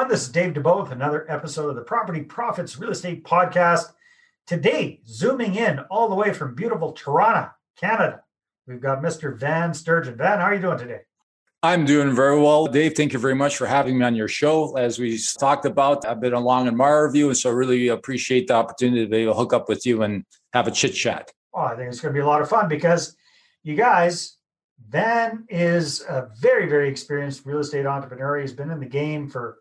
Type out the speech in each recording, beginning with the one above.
everyone. This is Dave Dubeau with another episode of the Property Profits Real Estate Podcast. Today, zooming in all the way from beautiful Toronto, Canada, we've got Mr. Van Sturgeon. Van, how are you doing today? I'm doing very well. Dave, thank you very much for having me on your show. As we talked about, I've been along in my review, and so really appreciate the opportunity to be able to hook up with you and have a chit chat. Oh, I think it's going to be a lot of fun because you guys, Van is a very, very experienced real estate entrepreneur. He's been in the game for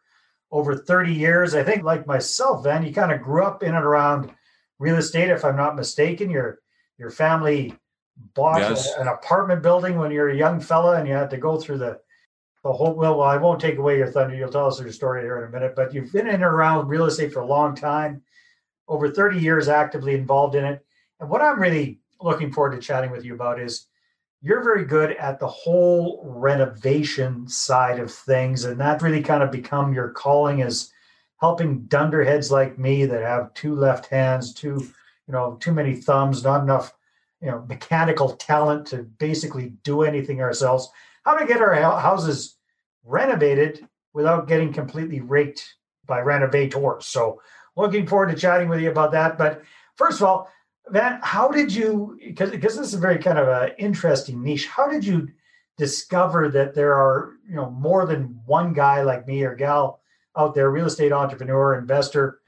over 30 years. I think, like myself, Van, you kind of grew up in and around real estate, if I'm not mistaken. Your your family bought yes. an apartment building when you're a young fella and you had to go through the the whole well, well, I won't take away your thunder. You'll tell us your story here in a minute, but you've been in and around real estate for a long time, over 30 years actively involved in it. And what I'm really looking forward to chatting with you about is you're very good at the whole renovation side of things and that really kind of become your calling is helping dunderheads like me that have two left hands two you know too many thumbs not enough you know mechanical talent to basically do anything ourselves. How to get our houses renovated without getting completely raked by renovators. So looking forward to chatting with you about that. But first of all Van, how did you because because this is a very kind of an interesting niche. How did you discover that there are you know more than one guy like me or gal out there, real estate entrepreneur, investor,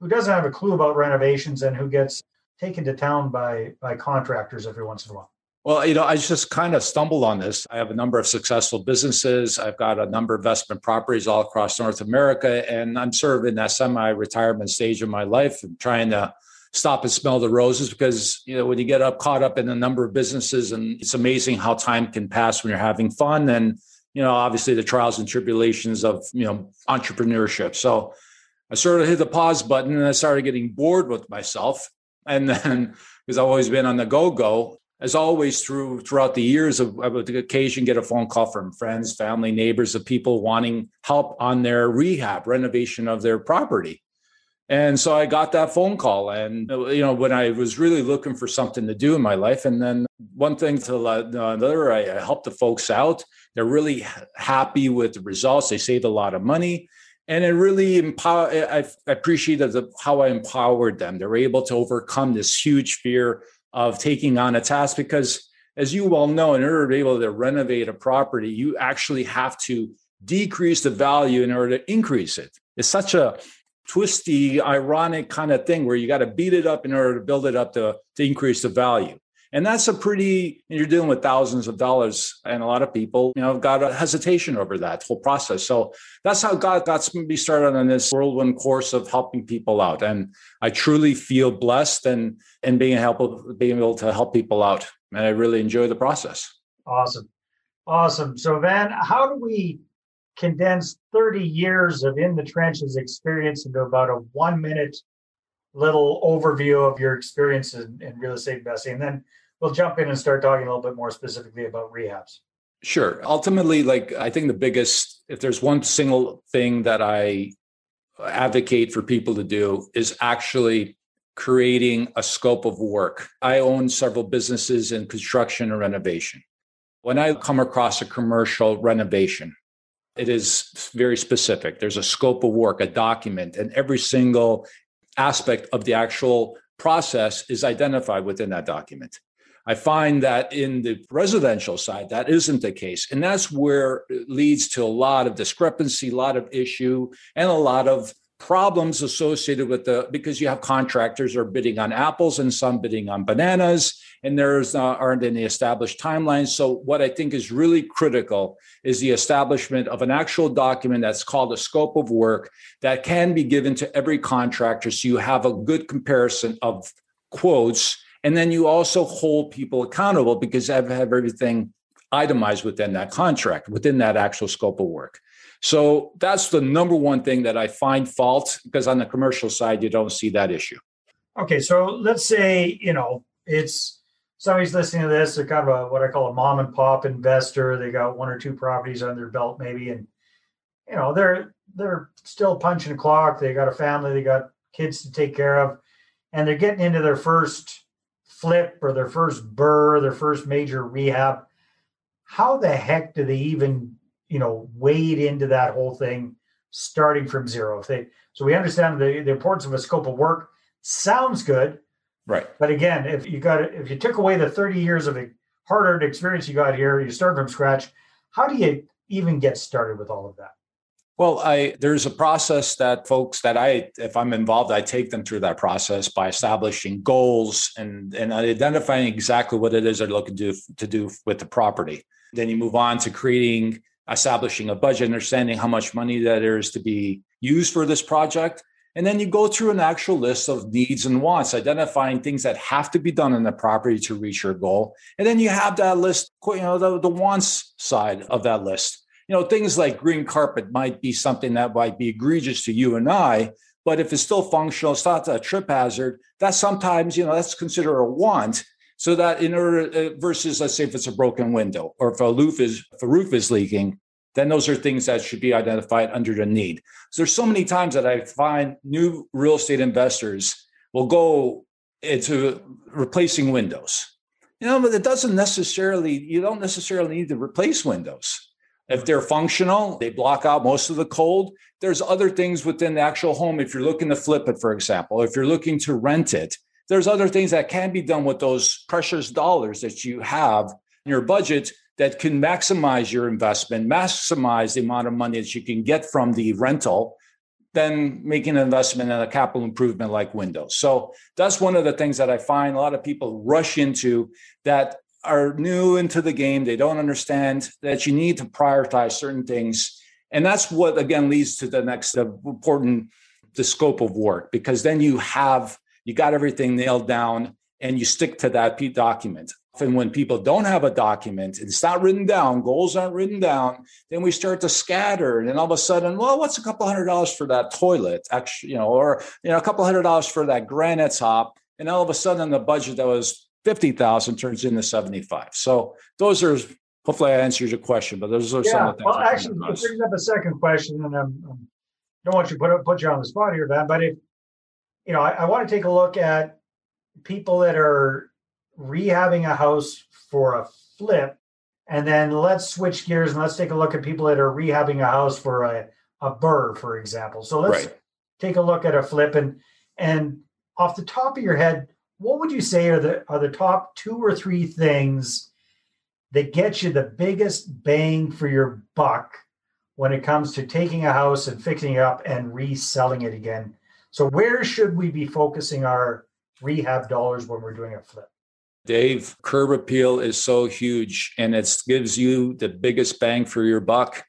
who doesn't have a clue about renovations and who gets taken to town by by contractors every once in a while? Well, you know, I just kind of stumbled on this. I have a number of successful businesses. I've got a number of investment properties all across North America, and I'm sort of in that semi-retirement stage of my life and trying to stop and smell the roses because you know when you get up caught up in a number of businesses and it's amazing how time can pass when you're having fun and you know obviously the trials and tribulations of you know entrepreneurship. So i sort of hit the pause button and i started getting bored with myself. And then because i've always been on the go-go as always through throughout the years of, I would occasion get a phone call from friends family neighbors of people wanting help on their rehab renovation of their property and so I got that phone call. And, you know, when I was really looking for something to do in my life, and then one thing to another, I helped the folks out. They're really happy with the results. They save a lot of money. And it really empower. I appreciated the, how I empowered them. They're able to overcome this huge fear of taking on a task because, as you well know, in order to be able to renovate a property, you actually have to decrease the value in order to increase it. It's such a twisty, ironic kind of thing where you got to beat it up in order to build it up to, to increase the value. And that's a pretty, and you're dealing with thousands of dollars. And a lot of people, you know, got a hesitation over that whole process. So that's how God got me started on this whirlwind course of helping people out. And I truly feel blessed and, and being, help, being able to help people out. And I really enjoy the process. Awesome. Awesome. So, Van, how do we condense 30 years of in the trenches experience into about a one minute little overview of your experience in, in, real estate investing. And then we'll jump in and start talking a little bit more specifically about rehabs. Sure. Ultimately, like I think the biggest, if there's one single thing that I advocate for people to do, is actually creating a scope of work. I own several businesses in construction and renovation. When I come across a commercial renovation, it is very specific. There's a scope of work, a document, and every single aspect of the actual process is identified within that document. I find that in the residential side, that isn't the case. And that's where it leads to a lot of discrepancy, a lot of issue, and a lot of problems associated with the because you have contractors are bidding on apples and some bidding on bananas and there's uh, aren't any established timelines. So what i think is really critical is the establishment of an actual document that's called a scope of work that can be given to every contractor so you have a good comparison of quotes. And then you also hold people accountable because I have everything itemized within that contract within that actual scope of work so that's the number one thing that I find fault because on the commercial side, you don't see that issue. Okay, so let's say, you know, it's somebody's listening to this, they're kind of a what I call a mom and pop investor. They got one or two properties on their belt, maybe, and you know, they're they're still punching a clock. They got a family, they got kids to take care of, and they're getting into their first flip or their first BRRRR, their first major rehab. How the heck do they even you know wade into that whole thing starting from zero. If they so we understand the, the importance of a scope of work. Sounds good. Right. But again, if you got if you took away the 30 years of hard-earned experience you got here, you start from scratch, how do you even get started with all of that? Well, I there's a process that folks that I if I'm involved, I take them through that process by establishing goals and and identifying exactly what it is they're looking to do to do with the property. Then you move on to creating establishing a budget, understanding how much money that there is to be used for this project. And then you go through an actual list of needs and wants, identifying things that have to be done in the property to reach your goal. And then you have that list, you know, the, the wants side of that list. You know, things like green carpet might be something that might be egregious to you and I, but if it's still functional, it's not a trip hazard, that's sometimes, you know, that's considered a want. So that in order uh, versus let's say if it's a broken window or if a roof is if a roof is leaking, then those are things that should be identified under the need. So there's so many times that I find new real estate investors will go into replacing windows. You know, but it doesn't necessarily, you don't necessarily need to replace windows. If they're functional, they block out most of the cold. There's other things within the actual home. If you're looking to flip it, for example, if you're looking to rent it, there's other things that can be done with those precious dollars that you have in your budget that can maximize your investment, maximize the amount of money that you can get from the rental, then making an investment in a capital improvement like windows. So that's one of the things that I find a lot of people rush into that are new into the game. They don't understand that you need to prioritize certain things. And that's what, again, leads to the next important the scope of work, because then you have you got everything nailed down and you stick to that document. And when people don't have a document, it's not written down, goals aren't written down, then we start to scatter. And then all of a sudden, well, what's a couple hundred dollars for that toilet? Actually, you know, or you know, a couple hundred dollars for that granite top. And all of a sudden the budget that was 50,000 turns into 75. So those are hopefully I answered your question, but those are yeah, some of the things. Well, actually, brings up a second question, and I'm, I don't want you to put put you on the spot here, Ben. But if you know, I, I want to take a look at people that are rehabbing a house for a flip. And then let's switch gears and let's take a look at people that are rehabbing a house for a, a BRRRR, for example. So let's right. take a look at a flip and and off the top of your head, what would you say are the are the top two or three things that get you the biggest bang for your buck when it comes to taking a house and fixing it up and reselling it again? So where should we be focusing our rehab dollars when we're doing a flip? Dave, curb appeal is so huge and it gives you the biggest bang for your buck.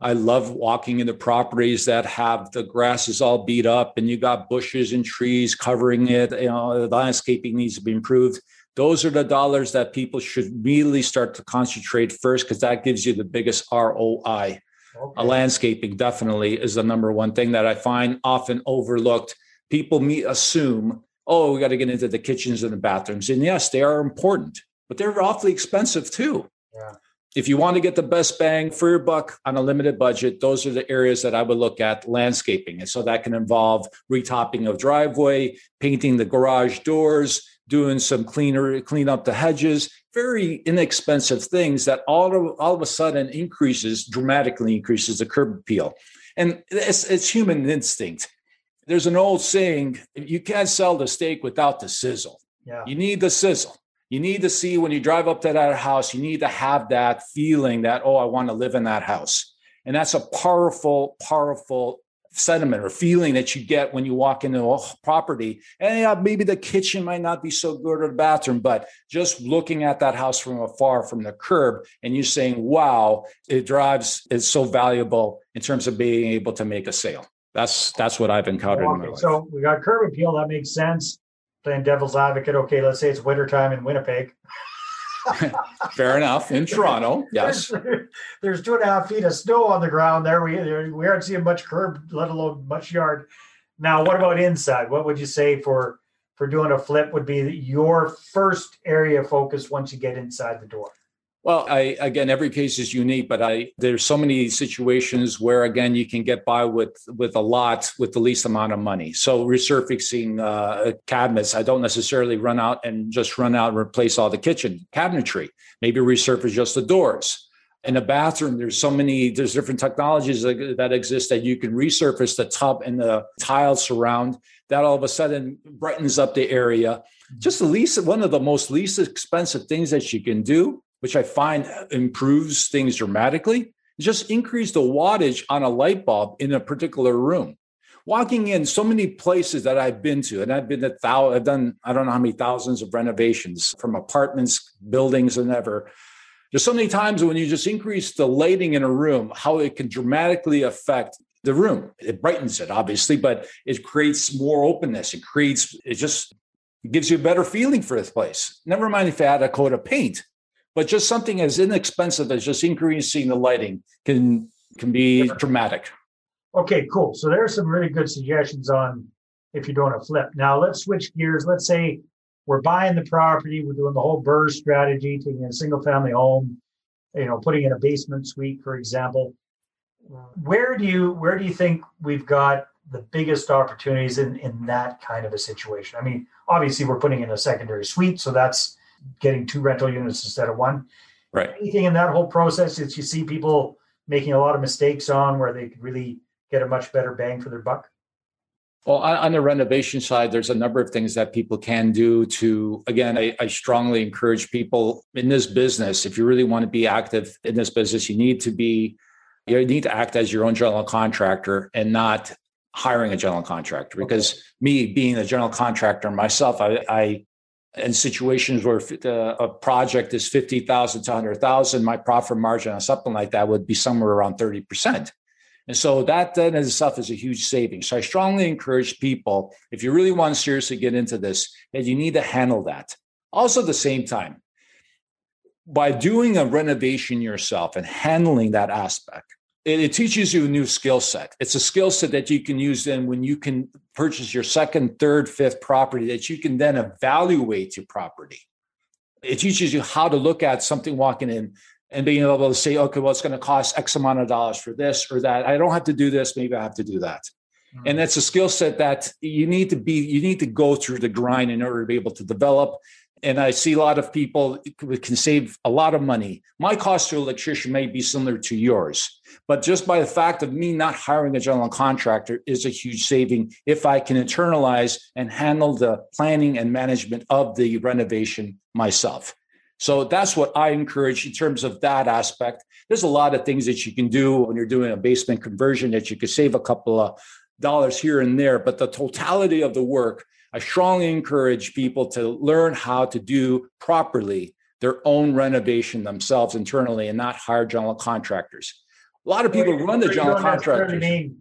I love walking into properties that have the grass is all beat up and you got bushes and trees covering it. You know, the landscaping needs to be improved. Those are the dollars that people should really start to concentrate first because that gives you the biggest ROI. Okay. A landscaping definitely is the number one thing that I find often overlooked. People me assume oh, we got to get into the kitchens and the bathrooms. And yes, they are important, but they're awfully expensive too. Yeah. If you want to get the best bang for your buck on a limited budget, those are the areas that I would look at landscaping. And so that can involve retopping of driveway, painting the garage doors, doing some cleaner, clean up the hedges, very inexpensive things that all of, all of a sudden increases, dramatically increases the curb appeal. And it's, it's human instinct there's an old saying you can't sell the steak without the sizzle. Yeah. You need the sizzle. You need to see when you drive up to that house, you need to have that feeling that, oh, I want to live in that house. And that's a powerful, powerful sentiment or feeling that you get when you walk into a property. And yeah, maybe the kitchen might not be so good or the bathroom, but just looking at that house from afar from the curb and you saying, wow, it drives is so valuable in terms of being able to make a sale. That's that's what I've encountered okay, in my life. So we got curb appeal. That makes sense. Playing devil's advocate. Okay, let's say it's wintertime in Winnipeg. Fair enough. In Toronto, yes. There's two and a half feet of snow on the ground there. We we aren't seeing much curb, let alone much yard. Now, what about inside? What would you say for for doing a flip would be your first area of focus once you get inside the door? Well, I again, every case is unique, but I there's so many situations where again you can get by with with a lot with the least amount of money. So resurfacing uh, cabinets, I don't necessarily run out and just run out and replace all the kitchen cabinetry. Maybe resurface just the doors. in a bathroom there's so many there's different technologies that, that exist that you can resurface the tub and the tile surround that all of a sudden brightens up the area just the least one of the most least expensive things that you can do which i find improves things dramatically just increase the wattage on a light bulb in a particular room walking in so many places that I've been to, and I've been to thou, I've done I don't know how many thousands of renovations from apartments, buildings, and ever. There's so many times when you just increase the lighting in a room, how it can dramatically affect the room. It brightens it, obviously, but it creates more openness. It creates, it just gives you a better feeling for this place. Never mind if you add a coat of paint, but just something as inexpensive as just increasing the lighting can can be dramatic. Okay, cool. So there are some really good suggestions on if you're doing a flip. Now let's switch gears. Let's say we're buying the property, we're doing the whole BRRRR strategy, taking a single family home, you know, putting in a basement suite, for example. Where do you where do you think we've got the biggest opportunities in in that kind of a situation? I mean, obviously we're putting in a secondary suite, so that's getting two rental units instead of one. Right. Anything in that whole process that you see people making a lot of mistakes on where they could really get a much better bang for their buck? Well, on the renovation side, there's a number of things that people can do to, again, I, I, strongly encourage people in this business. If you really want to be active in this business, you need to be, you need to act as your own general contractor and not hiring a general contractor. Because okay. me being a general contractor myself, I, I in situations where uh, a project is 50,000 to 100,000, my profit margin on something like that would be somewhere around 30%. And so that then in itself is a huge saving. So I strongly encourage people, if you really want to seriously get into this, that you need to handle that. Also, at the same time, by doing a renovation yourself and handling that aspect, it, it teaches you a new skill set. It's a skill set that you can use then when you can purchase your second, third, fifth property that you can then evaluate your property. It teaches you how to look at something walking in and being able to say, okay, well, it's going to cost X amount of dollars for this or that. I don't have to do this. Maybe I have to do that. Mm-hmm. And that's a skill set that you need to be, you need to go through the grind in order to be able to develop. And I see a lot of people can save a lot of money. My cost to electrician may be similar to yours, but just by the fact of me not hiring a general contractor is a huge saving if I can internalize and handle the planning and management of the renovation myself. So that's what I encourage in terms of that aspect. There's a lot of things that you can do when you're doing a basement conversion that you could save a couple of dollars here and there, but the totality of the work, I strongly encourage people to learn how to do properly their own renovation themselves internally and not hire general contractors. A lot of people run the general contractors. Mean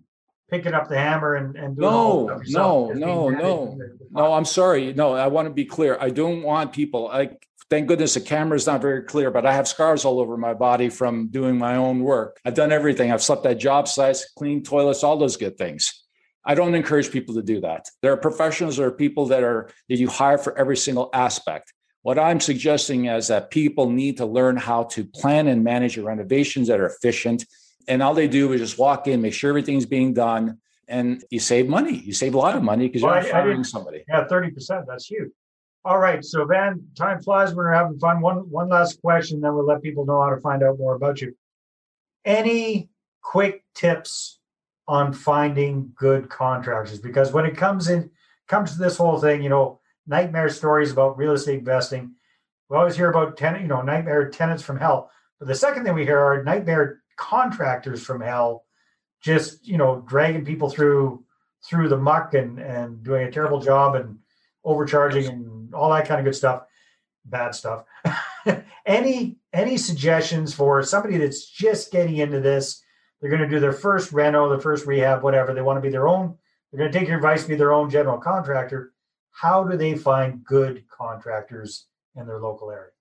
Picking up the hammer and, and doing no, no, no, no, no. I'm sorry. No, I want to be clear. I don't want people like thank goodness the camera is not very clear, but I have scars all over my body from doing my own work. I've done everything. I've slept at job sites, cleaned toilets, all those good things. I don't encourage people to do that. There are professionals, there are people that are that you hire for every single aspect. What I'm suggesting is that people need to learn how to plan and manage your renovations that are efficient. And all they do is just walk in, make sure everything's being done, and you save money. You save a lot of money because well, you're hiring somebody. Yeah, 30%. That's huge. All right. So Van, time flies when we're having fun. One one last question, then we'll let people know how to find out more about you. Any quick tips on finding good contractors? Because when it comes in comes to this whole thing, you know, nightmare stories about real estate investing. We always hear about tenant, you know, nightmare tenants from hell. But the second thing we hear are nightmare contractors from hell, just you know, dragging people through through the muck and and doing a terrible job and overcharging and all that kind of good stuff, bad stuff. any any suggestions for somebody that's just getting into this? They're going to do their first reno, their first rehab, whatever. They want to be their own. They're going to take your advice, be their own general contractor. How do they find good contractors in their local area?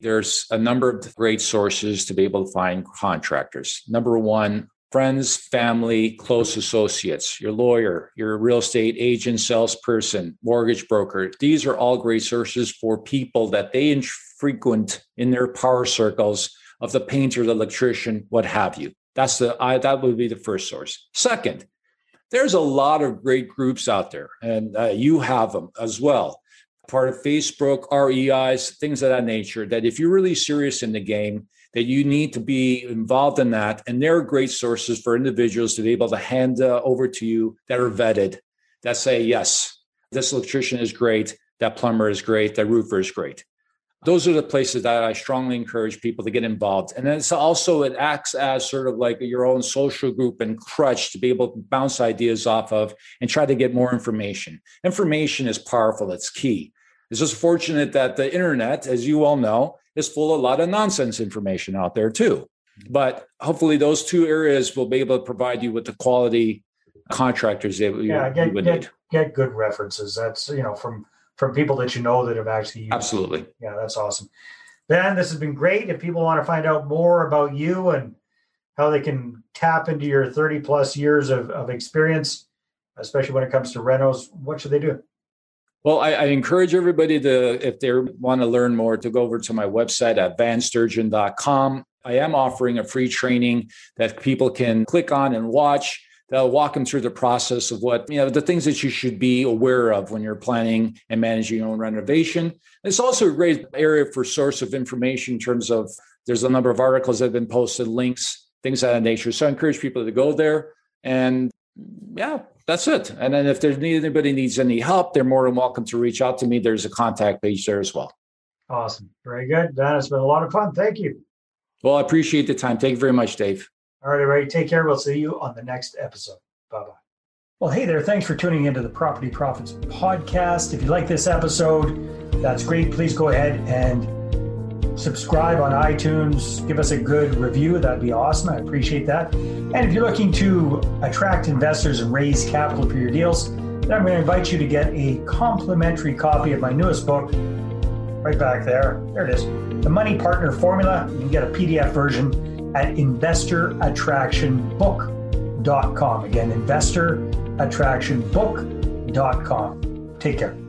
There's a number of great sources to be able to find contractors. Number one, friends, family, close associates, your lawyer, your real estate agent, salesperson, mortgage broker. These are all great sources for people that they frequent in their power circles of the painter, the electrician, what have you. That's the I, that would be the first source. Second, there's a lot of great groups out there, and uh, you have them as well. Part of Facebook, REIs, things of that nature. That if you're really serious in the game, that you need to be involved in that. And there are great sources for individuals to be able to hand uh, over to you that are vetted, that say, yes, this electrician is great, that plumber is great, that roofer is great. Those are the places that I strongly encourage people to get involved. And then it's also, it acts as sort of like your own social group and crutch to be able to bounce ideas off of and try to get more information. Information is powerful, it's key. It's just fortunate that the internet, as you all know, is full of a lot of nonsense information out there too. But hopefully, those two areas will be able to provide you with the quality contractors that you, yeah, get, you would get, need. get good references. That's you know from from people that you know that have actually used. Absolutely. Yeah, that's awesome. Ben, this has been great. If people want to find out more about you and how they can tap into your 30 plus years of, of experience, especially when it comes to renos, what should they do? Well, I, I, encourage everybody to, if they want to learn more, to go over to my website at vansturgeon.com. I am offering a free training that people can click on and watch. They'll walk them through the process of what, you know, the things that you should be aware of when you're planning and managing your own renovation. It's also a great area for source of information in terms of there's a number of articles that have been posted, links, things of that nature. So I encourage people to go there and yeah, that's it. And then if there's anybody needs any help, they're more than welcome to reach out to me. There's a contact page there as well. Awesome. Very good. Dan, it's been a lot of fun. Thank you. Well, I appreciate the time. Thank you very much, Dave. All right, everybody. Take care. We'll see you on the next episode. Bye bye. Well, hey there. Thanks for tuning into the Property Profits podcast. If you like this episode, that's great. Please go ahead and subscribe on iTunes, give us a good review. That'd be awesome. I appreciate that. And if you're looking to attract investors and raise capital for your deals, then I'm going to invite you to get a complimentary copy of my newest book, right back there. There it is The Money Partner Formula. You can get a PDF version at investorattractionbook.com. Again, investorattractionbook.com. Take care.